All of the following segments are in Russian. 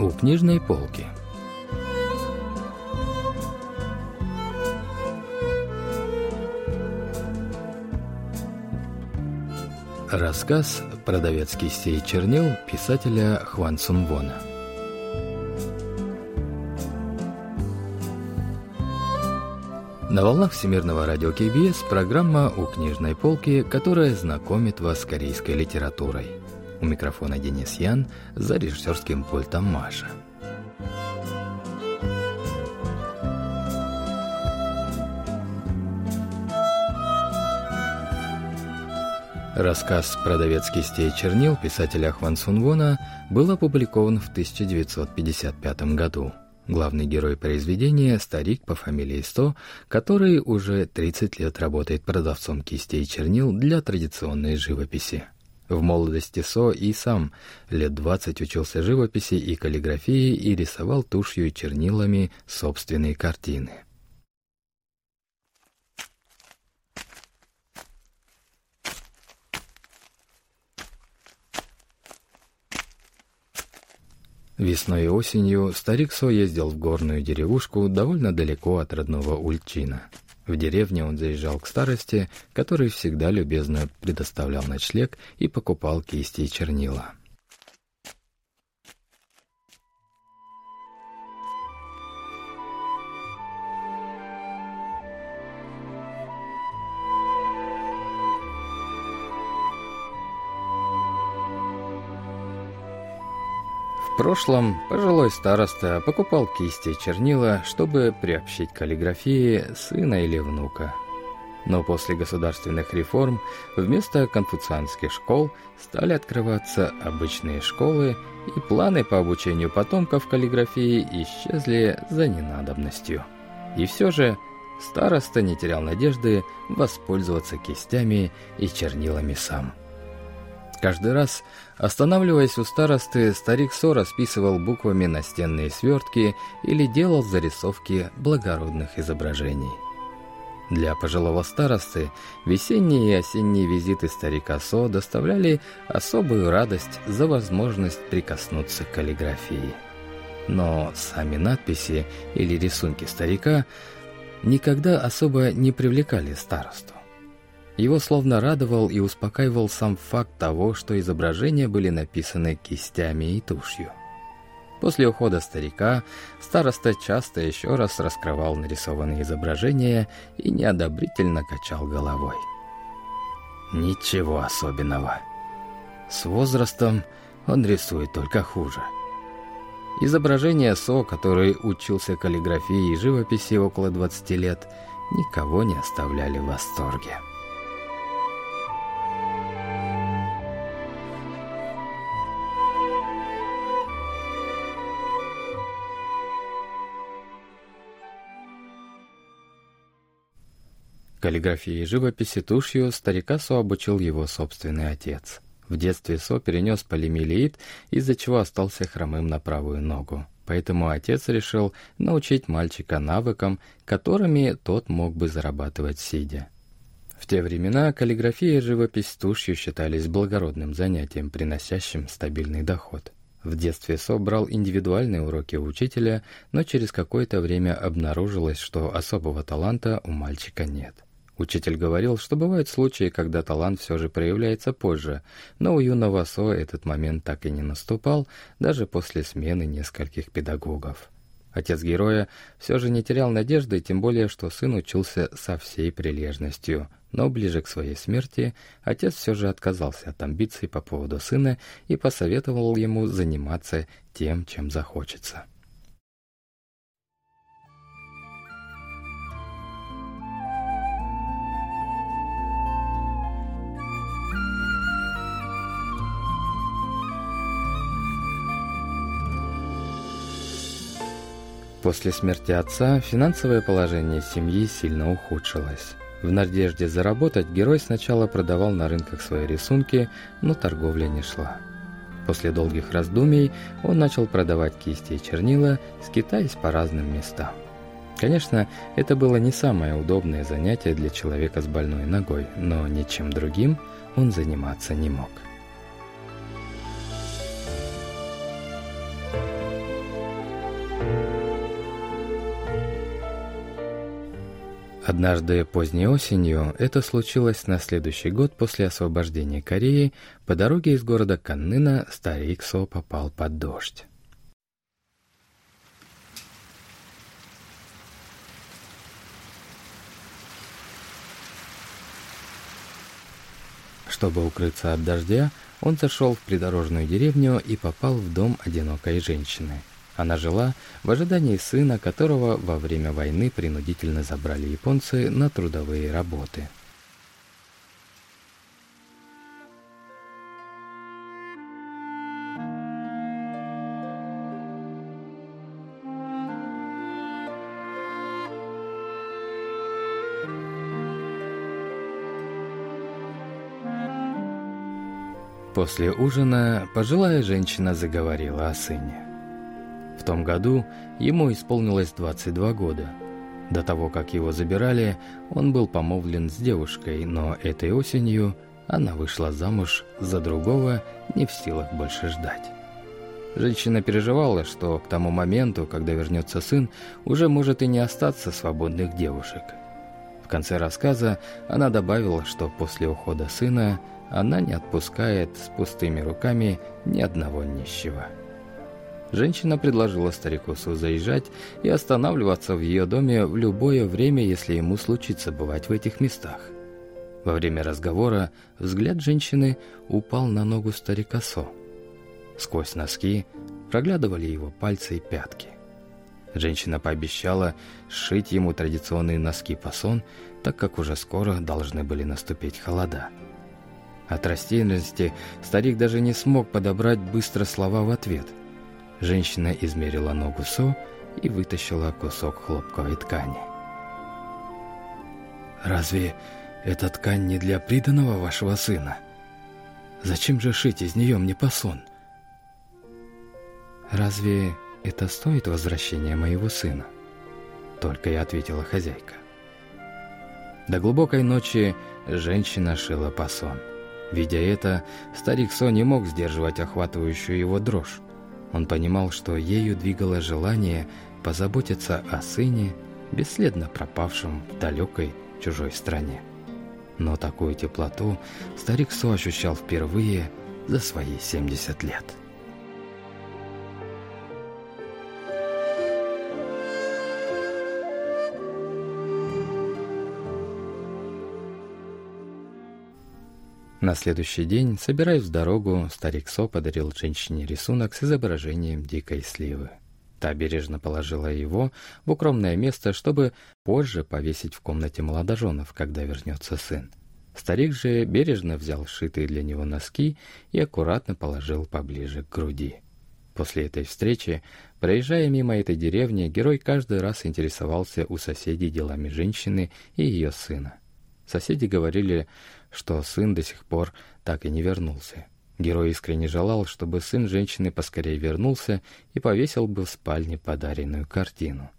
у книжной полки. Рассказ «Продавец кистей чернил» писателя Хван Сунвона. На волнах Всемирного радио КБС программа «У книжной полки», которая знакомит вас с корейской литературой. У микрофона Денис Ян, за режиссерским пультом Маша. Рассказ «Продавец кистей и чернил» писателя Хван Сунвона был опубликован в 1955 году. Главный герой произведения – старик по фамилии Сто, который уже 30 лет работает продавцом кистей и чернил для традиционной живописи. В молодости Со и сам лет 20 учился живописи и каллиграфии и рисовал тушью и чернилами собственные картины. Весной и осенью старик Со ездил в горную деревушку довольно далеко от родного Ульчина. В деревне он заезжал к старости, который всегда любезно предоставлял ночлег и покупал кисти и чернила. Прошлом пожилой староста покупал кисти и чернила, чтобы приобщить каллиграфии сына или внука. Но после государственных реформ вместо конфуцианских школ стали открываться обычные школы, и планы по обучению потомков каллиграфии исчезли за ненадобностью. И все же староста не терял надежды воспользоваться кистями и чернилами сам. Каждый раз, останавливаясь у старосты, старик Со расписывал буквами настенные свертки или делал зарисовки благородных изображений. Для пожилого старосты весенние и осенние визиты старика Со доставляли особую радость за возможность прикоснуться к каллиграфии. Но сами надписи или рисунки старика никогда особо не привлекали старосту. Его словно радовал и успокаивал сам факт того, что изображения были написаны кистями и тушью. После ухода старика староста часто еще раз раскрывал нарисованные изображения и неодобрительно качал головой. Ничего особенного. С возрастом он рисует только хуже. Изображения Со, который учился каллиграфии и живописи около 20 лет, никого не оставляли в восторге. Каллиграфии и живописи тушью старика Со обучил его собственный отец. В детстве Со перенес полимелит, из-за чего остался хромым на правую ногу. Поэтому отец решил научить мальчика навыкам, которыми тот мог бы зарабатывать сидя. В те времена каллиграфия и живопись тушью считались благородным занятием, приносящим стабильный доход. В детстве Со брал индивидуальные уроки у учителя, но через какое-то время обнаружилось, что особого таланта у мальчика нет. Учитель говорил, что бывают случаи, когда талант все же проявляется позже, но у юного Со этот момент так и не наступал, даже после смены нескольких педагогов. Отец героя все же не терял надежды, тем более, что сын учился со всей прилежностью. Но ближе к своей смерти отец все же отказался от амбиций по поводу сына и посоветовал ему заниматься тем, чем захочется. После смерти отца финансовое положение семьи сильно ухудшилось. В надежде заработать герой сначала продавал на рынках свои рисунки, но торговля не шла. После долгих раздумий он начал продавать кисти и чернила, скитаясь по разным местам. Конечно, это было не самое удобное занятие для человека с больной ногой, но ничем другим он заниматься не мог. Однажды поздней осенью это случилось на следующий год после освобождения Кореи. По дороге из города Каннына старик Со попал под дождь. Чтобы укрыться от дождя, он зашел в придорожную деревню и попал в дом одинокой женщины. Она жила в ожидании сына, которого во время войны принудительно забрали японцы на трудовые работы. После ужина пожилая женщина заговорила о сыне. В том году ему исполнилось 22 года. До того, как его забирали, он был помолвлен с девушкой, но этой осенью она вышла замуж за другого, не в силах больше ждать. Женщина переживала, что к тому моменту, когда вернется сын, уже может и не остаться свободных девушек. В конце рассказа она добавила, что после ухода сына она не отпускает с пустыми руками ни одного нищего. Женщина предложила старику заезжать и останавливаться в ее доме в любое время, если ему случится бывать в этих местах. Во время разговора взгляд женщины упал на ногу старика Со. Сквозь носки проглядывали его пальцы и пятки. Женщина пообещала сшить ему традиционные носки пасон, так как уже скоро должны были наступить холода. От растерянности старик даже не смог подобрать быстро слова в ответ – Женщина измерила ногу Со и вытащила кусок хлопковой ткани. «Разве эта ткань не для приданного вашего сына? Зачем же шить из нее мне посон?» «Разве это стоит возвращения моего сына?» Только и ответила хозяйка. До глубокой ночи женщина шила пасон. Видя это, старик Со не мог сдерживать охватывающую его дрожь. Он понимал, что ею двигало желание позаботиться о сыне, бесследно пропавшем в далекой чужой стране. Но такую теплоту старик Со ощущал впервые за свои 70 лет. На следующий день, собираясь в дорогу, старик Со подарил женщине рисунок с изображением дикой сливы. Та бережно положила его в укромное место, чтобы позже повесить в комнате молодоженов, когда вернется сын. Старик же бережно взял сшитые для него носки и аккуратно положил поближе к груди. После этой встречи, проезжая мимо этой деревни, герой каждый раз интересовался у соседей делами женщины и ее сына. Соседи говорили, что сын до сих пор так и не вернулся. Герой искренне желал, чтобы сын женщины поскорее вернулся и повесил бы в спальне подаренную картину.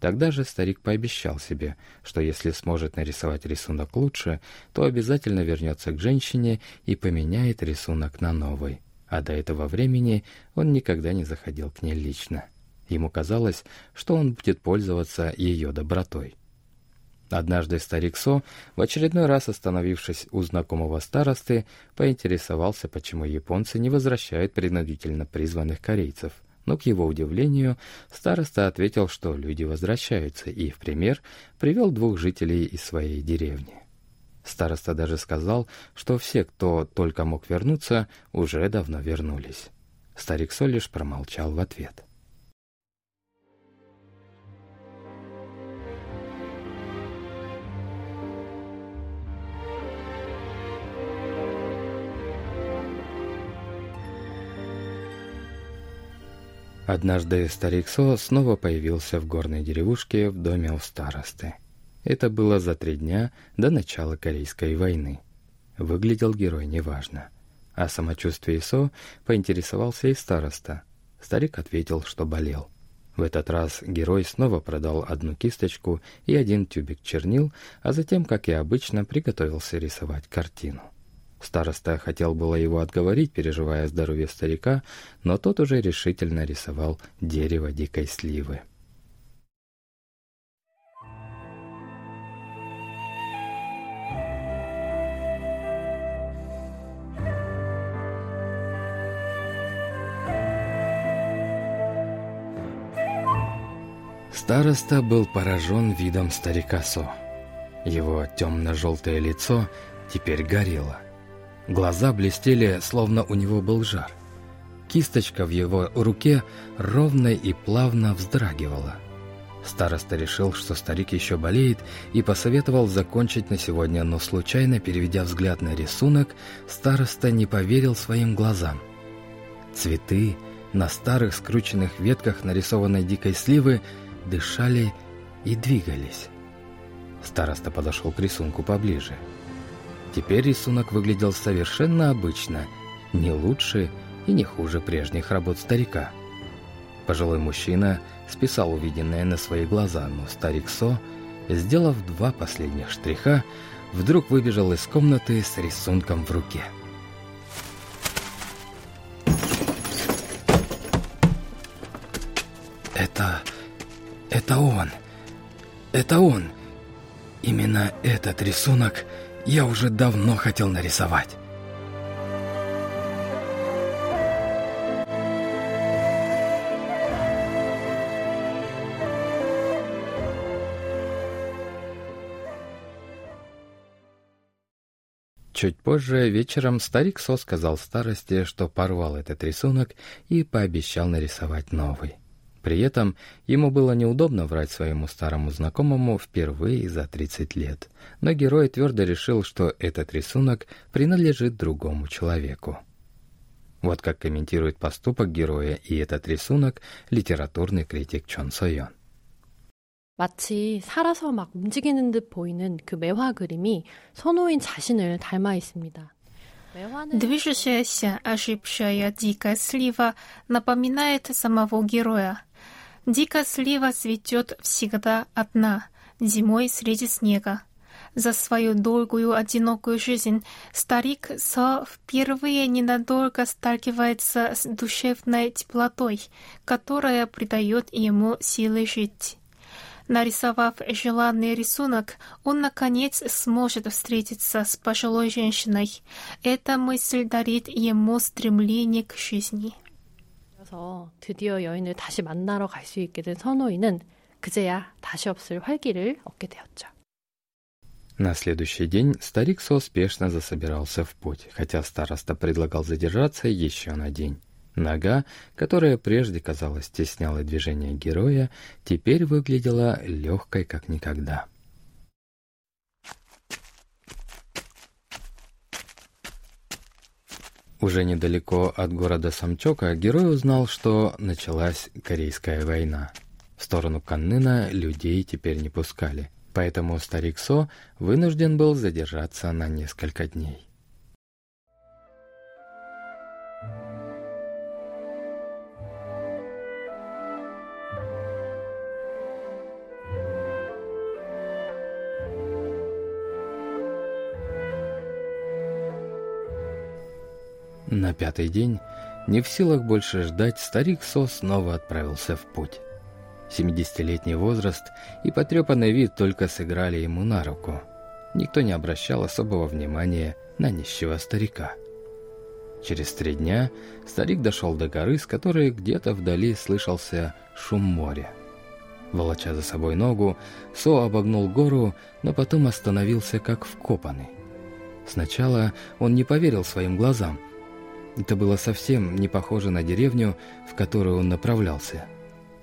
Тогда же старик пообещал себе, что если сможет нарисовать рисунок лучше, то обязательно вернется к женщине и поменяет рисунок на новый. А до этого времени он никогда не заходил к ней лично. Ему казалось, что он будет пользоваться ее добротой. Однажды старик Со, в очередной раз остановившись у знакомого старосты, поинтересовался, почему японцы не возвращают принудительно призванных корейцев. Но, к его удивлению, староста ответил, что люди возвращаются, и, в пример, привел двух жителей из своей деревни. Староста даже сказал, что все, кто только мог вернуться, уже давно вернулись. Старик Со лишь промолчал в ответ. Однажды старик Со снова появился в горной деревушке в доме у старосты. Это было за три дня до начала Корейской войны. Выглядел герой неважно. О самочувствии Со поинтересовался и староста. Старик ответил, что болел. В этот раз герой снова продал одну кисточку и один тюбик чернил, а затем, как и обычно, приготовился рисовать картину. Староста хотел было его отговорить, переживая здоровье старика, но тот уже решительно рисовал дерево дикой сливы. Староста был поражен видом старика Со. Его темно-желтое лицо теперь горело. Глаза блестели, словно у него был жар. Кисточка в его руке ровно и плавно вздрагивала. Староста решил, что старик еще болеет, и посоветовал закончить на сегодня, но случайно, переведя взгляд на рисунок, староста не поверил своим глазам. Цветы на старых скрученных ветках нарисованной дикой сливы дышали и двигались. Староста подошел к рисунку поближе. Теперь рисунок выглядел совершенно обычно, не лучше и не хуже прежних работ старика. Пожилой мужчина списал увиденное на свои глаза, но старик Со, сделав два последних штриха, вдруг выбежал из комнаты с рисунком в руке. «Это... это он! Это он!» Именно этот рисунок я уже давно хотел нарисовать. Чуть позже вечером старик Со сказал старости, что порвал этот рисунок и пообещал нарисовать новый. При этом ему было неудобно врать своему старому знакомому впервые за 30 лет, но герой твердо решил, что этот рисунок принадлежит другому человеку. Вот как комментирует поступок героя и этот рисунок литературный критик Чон Сойон. 마치 살아서 막 움직이는 듯 보이는 그 매화 그림이 선호인 자신을 닮아 있습니다. Движущаяся, ошибшая дикая слива напоминает самого героя. Дикая слива цветет всегда одна, зимой среди снега. За свою долгую одинокую жизнь старик Со впервые ненадолго сталкивается с душевной теплотой, которая придает ему силы жить. Нарисовав желанный рисунок, он, наконец, сможет встретиться с пожилой женщиной. Эта мысль дарит ему стремление к жизни. 그래서 드디어 여인을 다시 만나러 갈 수 있게 된 선호인은 그제야 다시 없을 활기를 얻게 되었죠. На следующий день старик Со спешно засобирался в путь, хотя староста предлагал задержаться еще на день. Нога, которая прежде, казалось, стесняла движение героя, теперь выглядела легкой, как никогда. Уже недалеко от города Самчока герой узнал, что началась Корейская война. В сторону Каннына людей теперь не пускали, поэтому старик Со вынужден был задержаться на несколько дней. На пятый день, не в силах больше ждать, старик Со снова отправился в путь. Семидесятилетний возраст и потрепанный вид только сыграли ему на руку. Никто не обращал особого внимания на нищего старика. Через три дня старик дошел до горы, с которой где-то вдали слышался шум моря. Волоча за собой ногу, Со обогнул гору, но потом остановился как вкопанный. Сначала он не поверил своим глазам – это было совсем не похоже на деревню, в которую он направлялся.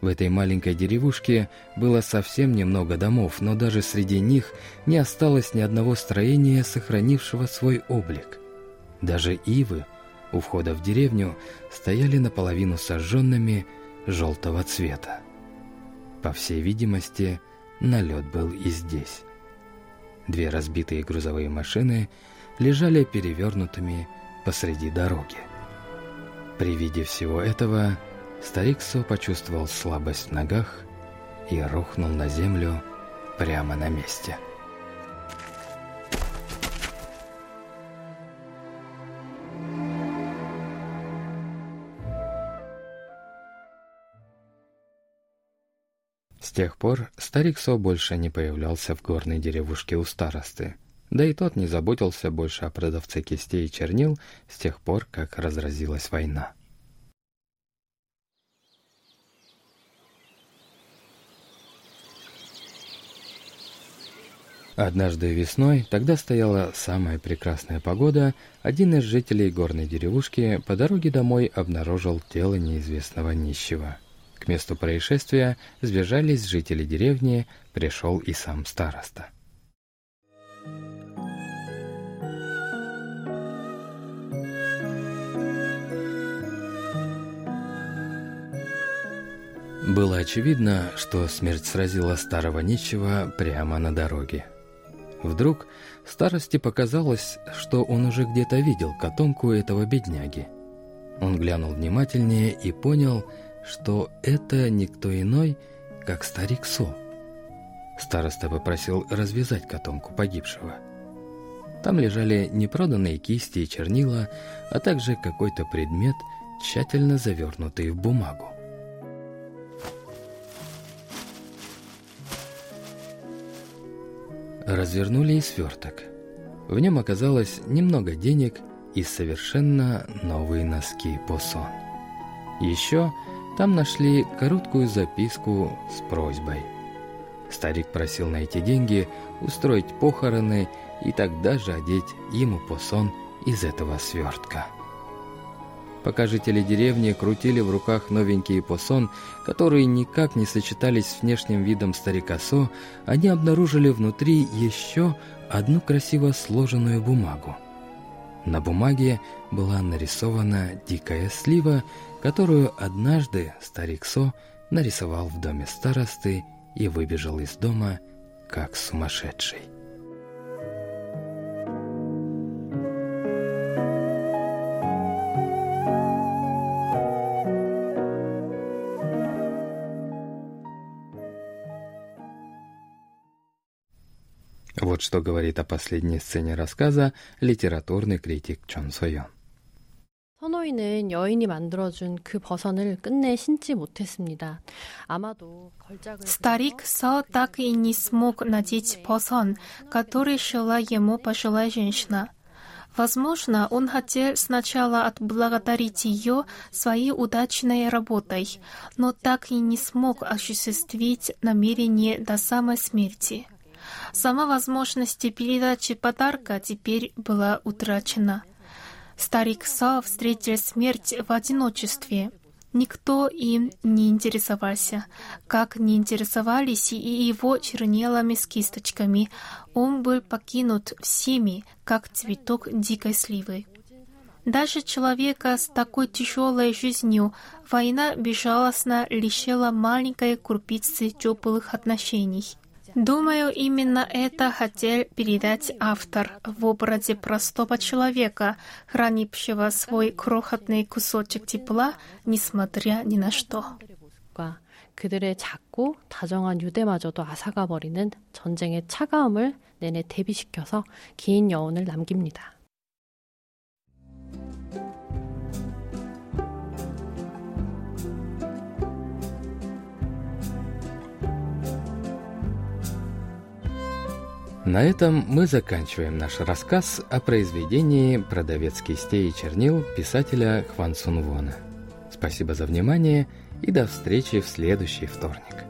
В этой маленькой деревушке было совсем немного домов, но даже среди них не осталось ни одного строения, сохранившего свой облик. Даже ивы у входа в деревню стояли наполовину сожженными желтого цвета. По всей видимости, налет был и здесь. Две разбитые грузовые машины лежали перевернутыми посреди дороги. При виде всего этого старик Со почувствовал слабость в ногах и рухнул на землю прямо на месте. С тех пор старик Со больше не появлялся в горной деревушке у старосты – да и тот не заботился больше о продавце кистей и чернил с тех пор, как разразилась война. Однажды весной, тогда стояла самая прекрасная погода, один из жителей горной деревушки по дороге домой обнаружил тело неизвестного нищего. К месту происшествия сбежались жители деревни, пришел и сам староста. Было очевидно, что смерть сразила старого нищего прямо на дороге. Вдруг старости показалось, что он уже где-то видел котомку этого бедняги. Он глянул внимательнее и понял, что это никто иной, как старик Со. Староста попросил развязать котомку погибшего. Там лежали непроданные кисти и чернила, а также какой-то предмет, тщательно завернутый в бумагу. Развернули и сверток. В нем оказалось немного денег и совершенно новые носки по сон. Еще там нашли короткую записку с просьбой. Старик просил на эти деньги устроить похороны и тогда же одеть ему посон из этого свертка. Пока жители деревни крутили в руках новенькие посон, которые никак не сочетались с внешним видом старика Со, они обнаружили внутри еще одну красиво сложенную бумагу. На бумаге была нарисована дикая слива, которую однажды старик Со нарисовал в доме старосты и выбежал из дома как сумасшедший. Вот что говорит о последней сцене рассказа литературный критик Чон Сойон. 선호인은 여인이 만들어준 그 버선을 끝내 신지 못했습니다. 아마도 걸작을 Старик Со так и не смог надеть посон, который шила ему пожилая женщина. Возможно, он хотел сначала отблагодарить ее своей удачной работой, но так и не смог осуществить намерение до самой смерти. Сама возможность передачи подарка теперь была утрачена. Старик Са встретил смерть в одиночестве. Никто им не интересовался, как не интересовались и его чернилами с кисточками. Он был покинут всеми, как цветок дикой сливы. Даже человека с такой тяжелой жизнью война безжалостно лишила маленькой крупицы теплых отношений. Думаю, именно это хотел передать автор в образе простого человека, хранившего свой крохотный кусочек тепла, несмотря ни на что. 모습과 그들의 작고 다정한 유대마저도 앗아가 버리는 전쟁의 차가움을 내내 대비시켜서 긴 여운을 남깁니다. На этом мы заканчиваем наш рассказ о произведении «Продавец кистей и чернил» писателя Хван Сун Вона. Спасибо за внимание и до встречи в следующий вторник.